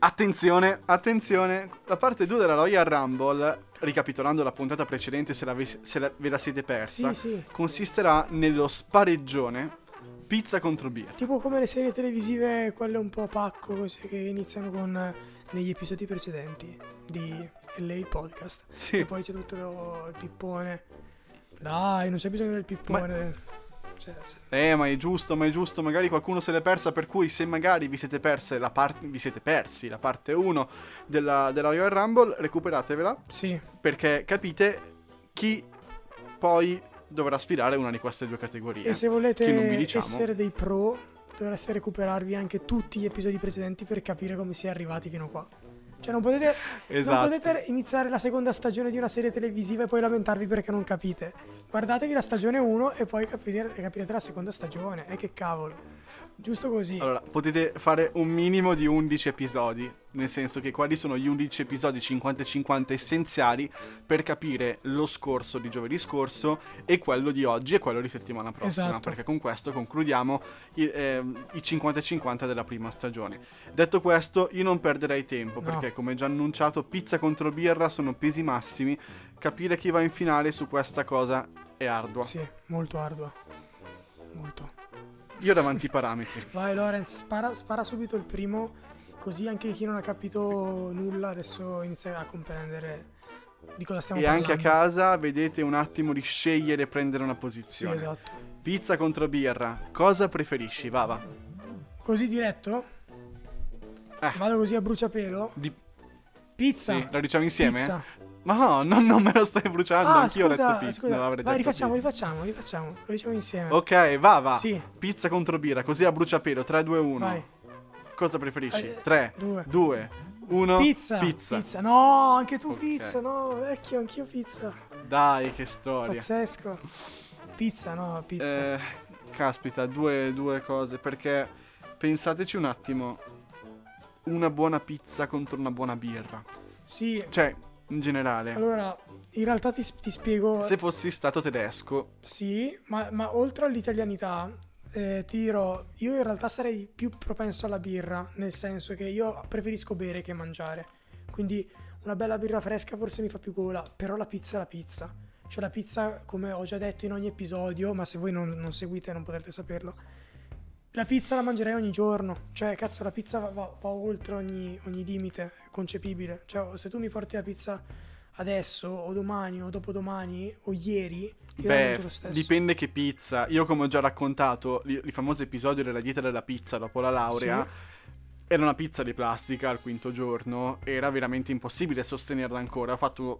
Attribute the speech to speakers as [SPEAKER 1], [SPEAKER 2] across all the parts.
[SPEAKER 1] Attenzione, attenzione, la parte 2 della Royal Rumble, ricapitolando la puntata precedente se, la ve, se la, ve la siete persa,
[SPEAKER 2] Sì, sì.
[SPEAKER 1] consisterà nello spareggione pizza contro birra.
[SPEAKER 2] Tipo come le serie televisive, quelle un po' pacco, così, che iniziano con eh, negli episodi precedenti di LA Podcast.
[SPEAKER 1] Sì.
[SPEAKER 2] E poi c'è tutto lo- il pippone. Dai, non c'è bisogno del pippone. Cioè, se-
[SPEAKER 1] Eh, ma è giusto, ma è giusto, magari qualcuno se l'è persa, per cui se magari vi siete, perse la part- vi siete persi la parte 1 della, della Royal Rumble, recuperatevela,
[SPEAKER 2] sì,
[SPEAKER 1] perché capite chi poi dovrà sfidare una di queste due categorie.
[SPEAKER 2] e se volete
[SPEAKER 1] diciamo.
[SPEAKER 2] essere dei pro, dovreste recuperarvi anche tutti gli episodi precedenti per capire come si è arrivati fino a qua. Cioè, non potete,
[SPEAKER 1] Esatto.
[SPEAKER 2] non potete iniziare la seconda stagione di una serie televisiva e poi lamentarvi perché non capite. Guardatevi la stagione 1 e poi capire- capirete la seconda stagione. E che cavolo. Giusto così.
[SPEAKER 1] Allora, potete fare un minimo di 11 episodi, nel senso che quali sono gli 11 episodi 50-50 essenziali per capire lo scorso di giovedì scorso e quello di oggi e quello di settimana prossima,
[SPEAKER 2] Esatto.
[SPEAKER 1] perché con questo concludiamo i, ehm, i 50-50 della prima stagione. Detto questo, io non perderei tempo,
[SPEAKER 2] No.
[SPEAKER 1] perché come già annunciato, pizza contro birra sono pesi massimi, capire chi va in finale su questa cosa è ardua.
[SPEAKER 2] Sì, molto ardua. Molto.
[SPEAKER 1] Io davanti i parametri.
[SPEAKER 2] Vai Lorenz, spara, spara subito il primo, così anche chi non ha capito nulla adesso inizia a comprendere di cosa stiamo
[SPEAKER 1] E anche a
[SPEAKER 2] parlando.
[SPEAKER 1] casa vedete un attimo di scegliere e prendere una
[SPEAKER 2] Sì,
[SPEAKER 1] posizione.
[SPEAKER 2] esatto.
[SPEAKER 1] Pizza contro birra, cosa preferisci? Vava.
[SPEAKER 2] Così diretto?
[SPEAKER 1] Eh.
[SPEAKER 2] Vado così a bruciapelo?
[SPEAKER 1] Di...
[SPEAKER 2] Pizza.
[SPEAKER 1] Sì, lo diciamo insieme?
[SPEAKER 2] Pizza.
[SPEAKER 1] Ma no, non, non me lo stai bruciando,
[SPEAKER 2] Ah,
[SPEAKER 1] anch'io ho
[SPEAKER 2] scusa,
[SPEAKER 1] detto pizza.
[SPEAKER 2] scusa. Vai, rifacciamo,
[SPEAKER 1] pizza.
[SPEAKER 2] rifacciamo, rifacciamo. Lo diciamo insieme.
[SPEAKER 1] Ok, va, va.
[SPEAKER 2] Sì.
[SPEAKER 1] Pizza contro birra, così a bruciapelo, 3, 2, 1.
[SPEAKER 2] Vai.
[SPEAKER 1] Cosa preferisci?
[SPEAKER 2] Eh,
[SPEAKER 1] 3,
[SPEAKER 2] due.
[SPEAKER 1] 2, 1.
[SPEAKER 2] Pizza.
[SPEAKER 1] Pizza.
[SPEAKER 2] No, anche tu
[SPEAKER 1] Ok.
[SPEAKER 2] pizza. No, vecchio, anch'io pizza.
[SPEAKER 1] Dai, che storia.
[SPEAKER 2] Pazzesco. Pizza, no, pizza.
[SPEAKER 1] Eh, caspita, due, due cose, perché pensateci un attimo. Una buona pizza contro una buona birra.
[SPEAKER 2] Sì,
[SPEAKER 1] Cioè, in generale.
[SPEAKER 2] allora, in realtà ti, ti spiego...
[SPEAKER 1] Se fossi stato tedesco,
[SPEAKER 2] Sì, ma, ma oltre all'italianità, eh, ti dirò, io in realtà sarei più propenso alla birra, nel senso che io preferisco bere che mangiare. Quindi una bella birra fresca forse mi fa più gola, però la pizza è la pizza. Cioè la pizza, come ho già detto in ogni episodio, ma se voi non, non seguite non potrete saperlo, la pizza la mangerei ogni giorno. Cioè, cazzo, la pizza va, va- va oltre ogni, ogni limite concepibile. Cioè, se tu mi porti la pizza adesso, o domani, o dopodomani, o ieri, io la
[SPEAKER 1] beh,
[SPEAKER 2] mangio lo stesso.
[SPEAKER 1] dipende che pizza. Io, come ho già raccontato, il, famoso episodio della dieta della pizza dopo la laurea. Era una pizza di plastica al quinto giorno, era veramente impossibile sostenerla ancora. Ho fatto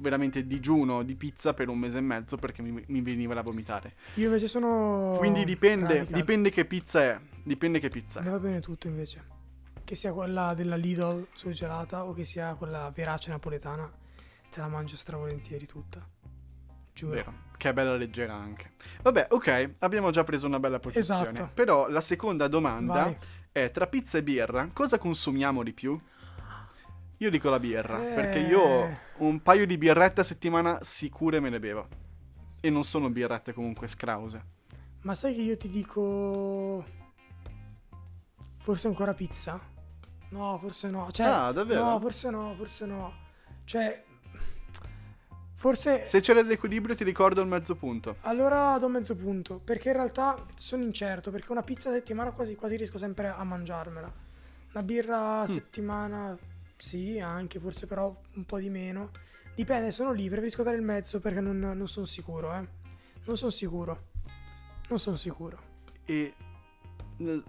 [SPEAKER 1] veramente digiuno di pizza per un mese e mezzo perché mi, mi veniva da vomitare.
[SPEAKER 2] Io invece sono.
[SPEAKER 1] Quindi dipende, dipende che pizza è. Dipende che pizza è.
[SPEAKER 2] va bene tutto invece. Che sia quella della Lidl surgelata o che sia quella verace napoletana, te la mangio stravolentieri tutta. Giuro.
[SPEAKER 1] Vero, che è bella leggera anche. Vabbè, ok, abbiamo già preso una bella posizione.
[SPEAKER 2] Esatto.
[SPEAKER 1] Però la seconda domanda
[SPEAKER 2] Vai.
[SPEAKER 1] è tra pizza e birra, cosa consumiamo di più? Io dico la birra,
[SPEAKER 2] Eh.
[SPEAKER 1] perché io un paio di birrette a settimana sicure me le bevo. E non sono birrette comunque scrause.
[SPEAKER 2] Ma sai che io ti dico. Forse ancora pizza? No, forse no. Cioè,
[SPEAKER 1] Ah, davvero?
[SPEAKER 2] No, forse no, forse no. Cioè. Forse.
[SPEAKER 1] Se c'era l'equilibrio ti ricordo il mezzo punto.
[SPEAKER 2] Allora do mezzo punto, perché in realtà sono incerto, perché una pizza a settimana quasi quasi riesco sempre a mangiarmela. Una birra a settimana sì, anche, forse però un po' di meno. Dipende, sono lì, preferisco dare il mezzo perché non, non sono sicuro, eh. Non sono sicuro. Non sono sicuro.
[SPEAKER 1] E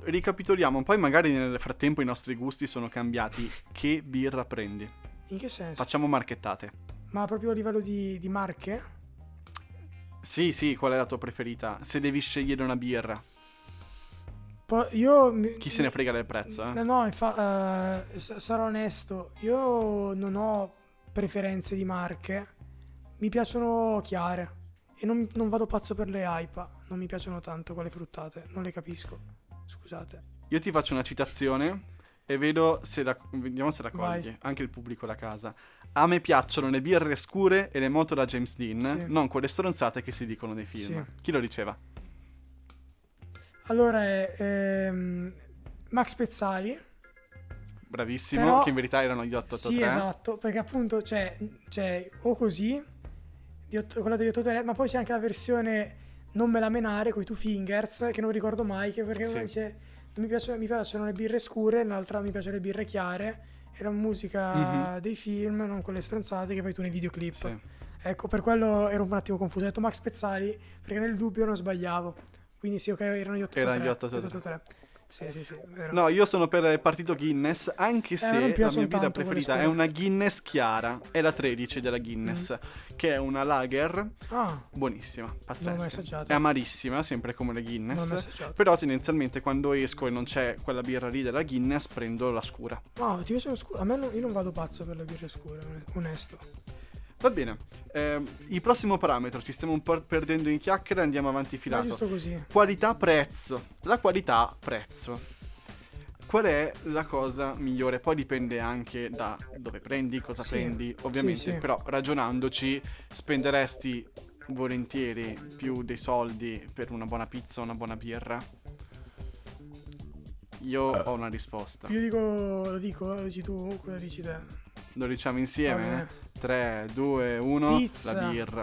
[SPEAKER 1] ricapitoliamo, poi magari nel frattempo i nostri gusti sono cambiati. che birra prendi?
[SPEAKER 2] In che senso?
[SPEAKER 1] Facciamo marchettate.
[SPEAKER 2] Ma proprio a livello di, di marche?
[SPEAKER 1] Sì, sì, qual è la tua preferita? Se devi scegliere una birra.
[SPEAKER 2] Io...
[SPEAKER 1] Chi se ne frega del prezzo, eh?
[SPEAKER 2] No, no, infa- s- sarò onesto, io non ho preferenze di marche, mi piacciono chiare e non, non vado pazzo per le AIPA, non mi piacciono tanto quelle fruttate, non le capisco, scusate.
[SPEAKER 1] Io ti faccio una citazione e vedo se la, vediamo se la
[SPEAKER 2] Vai.
[SPEAKER 1] cogli, anche il pubblico da casa. A me piacciono le birre scure e le moto da James Dean,
[SPEAKER 2] Sì.
[SPEAKER 1] non quelle stronzate che si dicono nei film.
[SPEAKER 2] Sì.
[SPEAKER 1] Chi lo diceva?
[SPEAKER 2] Allora è ehm, Max Pezzali,
[SPEAKER 1] bravissimo,
[SPEAKER 2] Però-
[SPEAKER 1] che in verità erano gli 883.
[SPEAKER 2] Sì, esatto, perché appunto c'è, c'è o così, di otto- quella degli 883, ma poi c'è anche la versione non me la menare con i two fingers, che non ricordo mai, che perché
[SPEAKER 1] Sì.
[SPEAKER 2] dice mi, piace- mi piacciono le birre scure, l'altra mi piacciono le birre chiare, e la musica
[SPEAKER 1] Mhm.
[SPEAKER 2] dei film, non quelle stronzate che fai tu nei videoclip.
[SPEAKER 1] Sì.
[SPEAKER 2] Ecco, per quello ero un attimo confuso. Ho detto Max Pezzali perché nel dubbio non sbagliavo. Quindi sì, ok, erano gli 883.
[SPEAKER 1] Erano gli 883.
[SPEAKER 2] Sì, sì, sì, vero.
[SPEAKER 1] No, io sono per il partito Guinness, anche se
[SPEAKER 2] Eh,
[SPEAKER 1] la mia
[SPEAKER 2] quelle
[SPEAKER 1] preferita è una Guinness chiara, è la 13 della Guinness, che è una lager
[SPEAKER 2] Ah,
[SPEAKER 1] buonissima, pazzesca. È amarissima, sempre come le Guinness. Però tendenzialmente quando esco e non c'è quella birra lì della Guinness, prendo la scura.
[SPEAKER 2] No, ti piacciono scure? A me non- io non vado pazzo per le birre scure, on- onesto.
[SPEAKER 1] Va bene, ehm, il prossimo parametro, ci stiamo un po' perdendo in chiacchiere, andiamo avanti
[SPEAKER 2] Ma
[SPEAKER 1] filato.
[SPEAKER 2] giusto così.
[SPEAKER 1] Qualità-prezzo. La qualità-prezzo. Qual è la cosa migliore? Poi dipende anche da dove prendi, cosa
[SPEAKER 2] Sì,
[SPEAKER 1] prendi, ovviamente,
[SPEAKER 2] sì, sì.
[SPEAKER 1] però ragionandoci spenderesti volentieri più dei soldi per una buona pizza o una buona birra? Io ho una risposta.
[SPEAKER 2] Io dico, lo dico, lo dici tu, cosa dici te?
[SPEAKER 1] Lo diciamo insieme?
[SPEAKER 2] Bene.
[SPEAKER 1] 3, 2, 1,
[SPEAKER 2] Pizza.
[SPEAKER 1] la birra.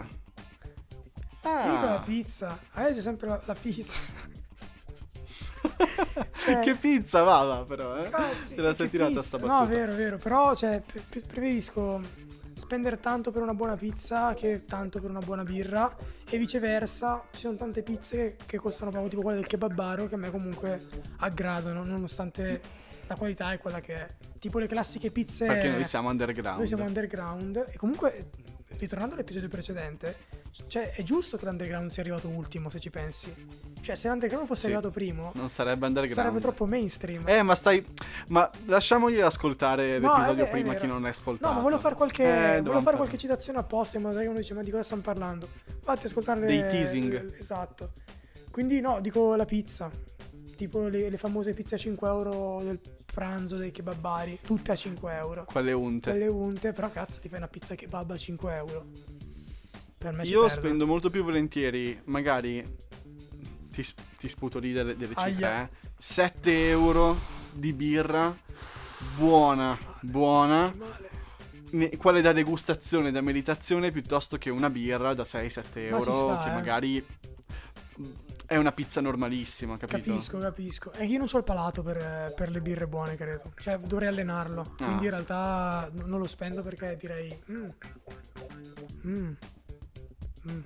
[SPEAKER 2] Io dico la
[SPEAKER 1] Ah,
[SPEAKER 2] pizza. A me c'è sempre la, la pizza. Cioè-
[SPEAKER 1] che pizza, va, va però, eh?
[SPEAKER 2] Ah, sì,
[SPEAKER 1] Te la sei tirata
[SPEAKER 2] pizza.
[SPEAKER 1] sta
[SPEAKER 2] No,
[SPEAKER 1] battuta.
[SPEAKER 2] vero, vero. Però, cioè, pre- preferisco spendere tanto per una buona pizza che tanto per una buona birra. E viceversa, ci sono tante pizze che costano poco, tipo quelle del kebabaro, che a me comunque aggradano, nonostante la qualità è quella che è. Tipo le classiche pizze.
[SPEAKER 1] Perché noi siamo underground.
[SPEAKER 2] Noi siamo underground. E comunque, ritornando all'episodio precedente, cioè, è giusto che l'underground sia arrivato ultimo, se ci pensi. Cioè, se l'underground fosse
[SPEAKER 1] Sì.
[SPEAKER 2] arrivato primo,
[SPEAKER 1] Non sarebbe underground.
[SPEAKER 2] sarebbe troppo mainstream.
[SPEAKER 1] Eh, ma stai. Ma lasciamogli ascoltare
[SPEAKER 2] No,
[SPEAKER 1] l'episodio
[SPEAKER 2] è è
[SPEAKER 1] prima
[SPEAKER 2] vero.
[SPEAKER 1] chi non l'ha ascoltato.
[SPEAKER 2] No, ma volevo fare qualche,
[SPEAKER 1] Eh,
[SPEAKER 2] volevo fare qualche citazione apposta in modo che uno dice ma di cosa stanno parlando. Fatti ascoltare
[SPEAKER 1] Dei teasing.
[SPEAKER 2] Esatto. Quindi no, dico la pizza. Tipo le, le famose pizze a 5 euro del pranzo dei kebabari. Tutte a 5 euro.
[SPEAKER 1] Quelle unte.
[SPEAKER 2] Quelle unte, però cazzo ti fai una pizza kebab a 5 euro. Per me
[SPEAKER 1] Io spendo molto più volentieri, magari. Ti, ti sputo lì delle, delle cifre,
[SPEAKER 2] Aia.
[SPEAKER 1] eh. 7 euro di birra. Buona, buona.
[SPEAKER 2] Male.
[SPEAKER 1] Quale da degustazione, da meditazione, piuttosto che una birra da 6-7
[SPEAKER 2] Ma ci
[SPEAKER 1] euro.
[SPEAKER 2] sta,
[SPEAKER 1] che
[SPEAKER 2] eh.
[SPEAKER 1] magari. È una pizza normalissima, capito?
[SPEAKER 2] Capisco, capisco. Che io non ho il palato per, per le birre buone, credo. Cioè, dovrei allenarlo. Quindi in realtà non lo spendo perché direi... Mm. Mm. Mm.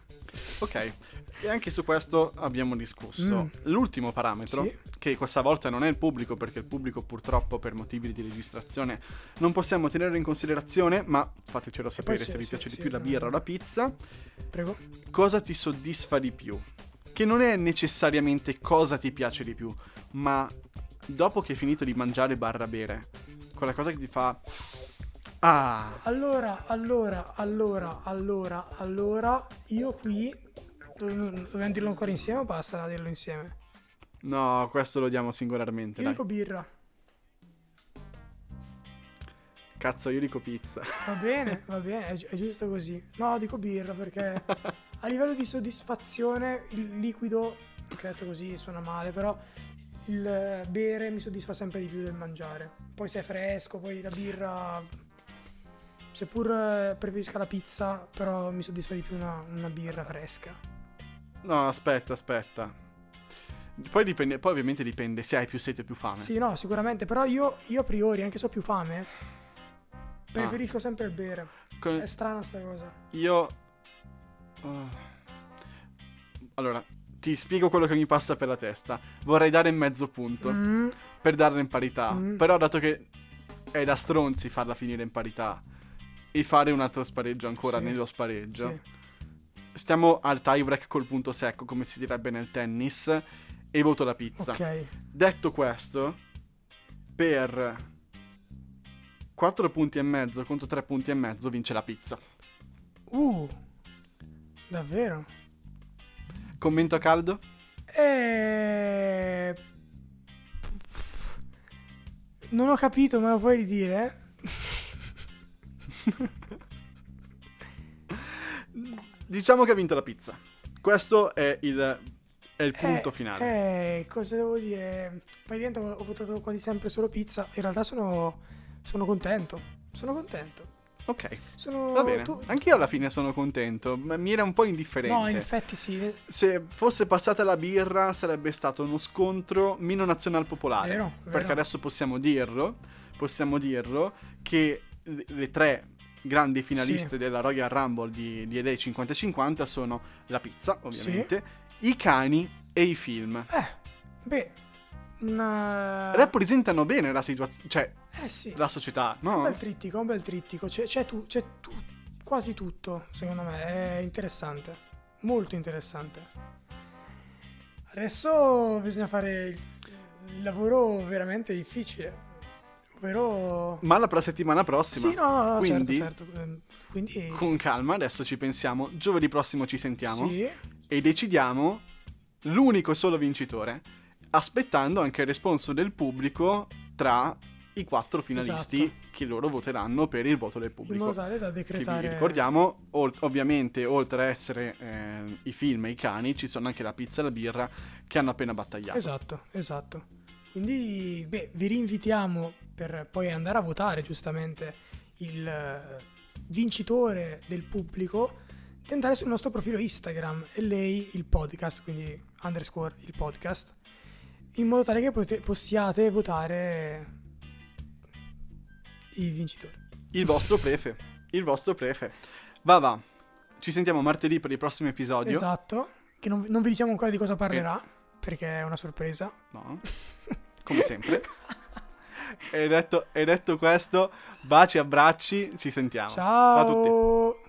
[SPEAKER 1] Ok, e anche su questo abbiamo discusso.
[SPEAKER 2] Mm.
[SPEAKER 1] L'ultimo parametro,
[SPEAKER 2] Sì.
[SPEAKER 1] che questa volta non è il pubblico, perché il pubblico purtroppo per motivi di registrazione non possiamo tenerlo in considerazione, ma fatecelo sapere
[SPEAKER 2] poi sì,
[SPEAKER 1] se vi piace
[SPEAKER 2] sì,
[SPEAKER 1] di più la birra o la pizza.
[SPEAKER 2] Prego.
[SPEAKER 1] Cosa ti soddisfa di più? Che non è necessariamente cosa ti piace di più, ma dopo che hai finito di mangiare barra bere, quella cosa che ti fa... Ah,
[SPEAKER 2] Allora, allora, allora, allora, allora, io qui... dove- Dobbiamo dirlo ancora insieme o basta dirlo insieme?
[SPEAKER 1] no, questo lo diamo singolarmente.
[SPEAKER 2] Io
[SPEAKER 1] dai.
[SPEAKER 2] dico birra.
[SPEAKER 1] Cazzo, io dico pizza.
[SPEAKER 2] Va bene, va bene, è, gi- è giusto così. No, dico birra perché a livello di soddisfazione il liquido, che detto così suona male, però il bere mi soddisfa sempre di più del mangiare. Poi se è fresco, poi la birra, seppur preferisca la pizza, però mi soddisfa di più una, una birra fresca.
[SPEAKER 1] No, aspetta, aspetta. Poi, dipende, poi ovviamente dipende se hai più sete o più fame.
[SPEAKER 2] Sì, no, sicuramente, però io, io a priori, anche se ho più fame, preferisco sempre il bere.
[SPEAKER 1] Con-
[SPEAKER 2] È strana sta cosa.
[SPEAKER 1] io... Oh. Allora, ti spiego quello che mi passa per la testa. Vorrei dare mezzo punto
[SPEAKER 2] Mm,
[SPEAKER 1] per darla in parità.
[SPEAKER 2] Mm.
[SPEAKER 1] Però dato che è da stronzi farla finire in parità e fare un altro spareggio ancora
[SPEAKER 2] Sì,
[SPEAKER 1] nello spareggio.
[SPEAKER 2] sì.
[SPEAKER 1] Stiamo al tie break col punto secco, come si direbbe nel tennis, e voto la pizza.
[SPEAKER 2] Ok.
[SPEAKER 1] Detto questo, per 4 punti e mezzo contro 3 punti e mezzo vince la pizza.
[SPEAKER 2] Uh, davvero?
[SPEAKER 1] Commento a caldo?
[SPEAKER 2] Eh... Non ho capito, me lo puoi ridire?
[SPEAKER 1] Diciamo che ha vinto la pizza. Questo è il, è il punto
[SPEAKER 2] Eh,
[SPEAKER 1] finale.
[SPEAKER 2] Eh, cosa devo dire? Praticamente ho ho votato quasi sempre solo pizza. In realtà sono, sono contento. Sono contento.
[SPEAKER 1] Ok,
[SPEAKER 2] Sono,
[SPEAKER 1] va bene.
[SPEAKER 2] tu-
[SPEAKER 1] Anch'io alla fine sono contento, ma mi era un po' indifferente.
[SPEAKER 2] No, in effetti sì.
[SPEAKER 1] Se fosse passata la birra sarebbe stato uno scontro meno nazional popolare.
[SPEAKER 2] Vero,
[SPEAKER 1] Perché
[SPEAKER 2] vero.
[SPEAKER 1] adesso possiamo dirlo, possiamo dirlo che le tre grandi finaliste
[SPEAKER 2] Sì.
[SPEAKER 1] della Royal Rumble di, di LA 50-50 sono la pizza, ovviamente, i cani e i film.
[SPEAKER 2] Eh, beh, una...
[SPEAKER 1] Rappresentano bene la situazione, cioè
[SPEAKER 2] Eh sì.
[SPEAKER 1] la società,
[SPEAKER 2] Un
[SPEAKER 1] no?
[SPEAKER 2] bel trittico, un bel trittico. C'è, c'è, tu- c'è tu- quasi tutto, secondo me. È interessante. Molto interessante. Adesso bisogna fare il, lavoro veramente difficile. Ovvero...
[SPEAKER 1] Ma la, settimana prossima.
[SPEAKER 2] Sì, no, no, no,
[SPEAKER 1] Quindi,
[SPEAKER 2] certo, certo. Quindi...
[SPEAKER 1] con calma, adesso ci pensiamo. Giovedì prossimo ci sentiamo.
[SPEAKER 2] Sì,
[SPEAKER 1] e decidiamo l'unico e solo vincitore, aspettando anche il responso del pubblico tra i quattro finalisti
[SPEAKER 2] Esatto.
[SPEAKER 1] che loro voteranno per il voto del
[SPEAKER 2] in
[SPEAKER 1] pubblico.
[SPEAKER 2] modo tale da
[SPEAKER 1] Che
[SPEAKER 2] decretare...
[SPEAKER 1] ricordiamo, ol- ovviamente, oltre a essere eh, i film e i cani, ci sono anche la pizza e la birra che hanno appena battagliato.
[SPEAKER 2] Esatto, esatto. Quindi, beh, vi rinvitiamo per poi andare a votare giustamente il eh, vincitore del pubblico di andare sul nostro profilo Instagram e lei il podcast, quindi underscore il podcast, in modo tale che pote- possiate votare i vincitori.
[SPEAKER 1] Il vostro prefe. Il vostro prefe. Va va. Ci sentiamo martedì per il prossimo episodio.
[SPEAKER 2] Esatto, che non, non vi diciamo ancora di cosa parlerà, perché è una sorpresa.
[SPEAKER 1] No. Come sempre. e, detto, e detto questo, baci, abbracci, ci sentiamo.
[SPEAKER 2] Ciao!
[SPEAKER 1] Ciao a tutti.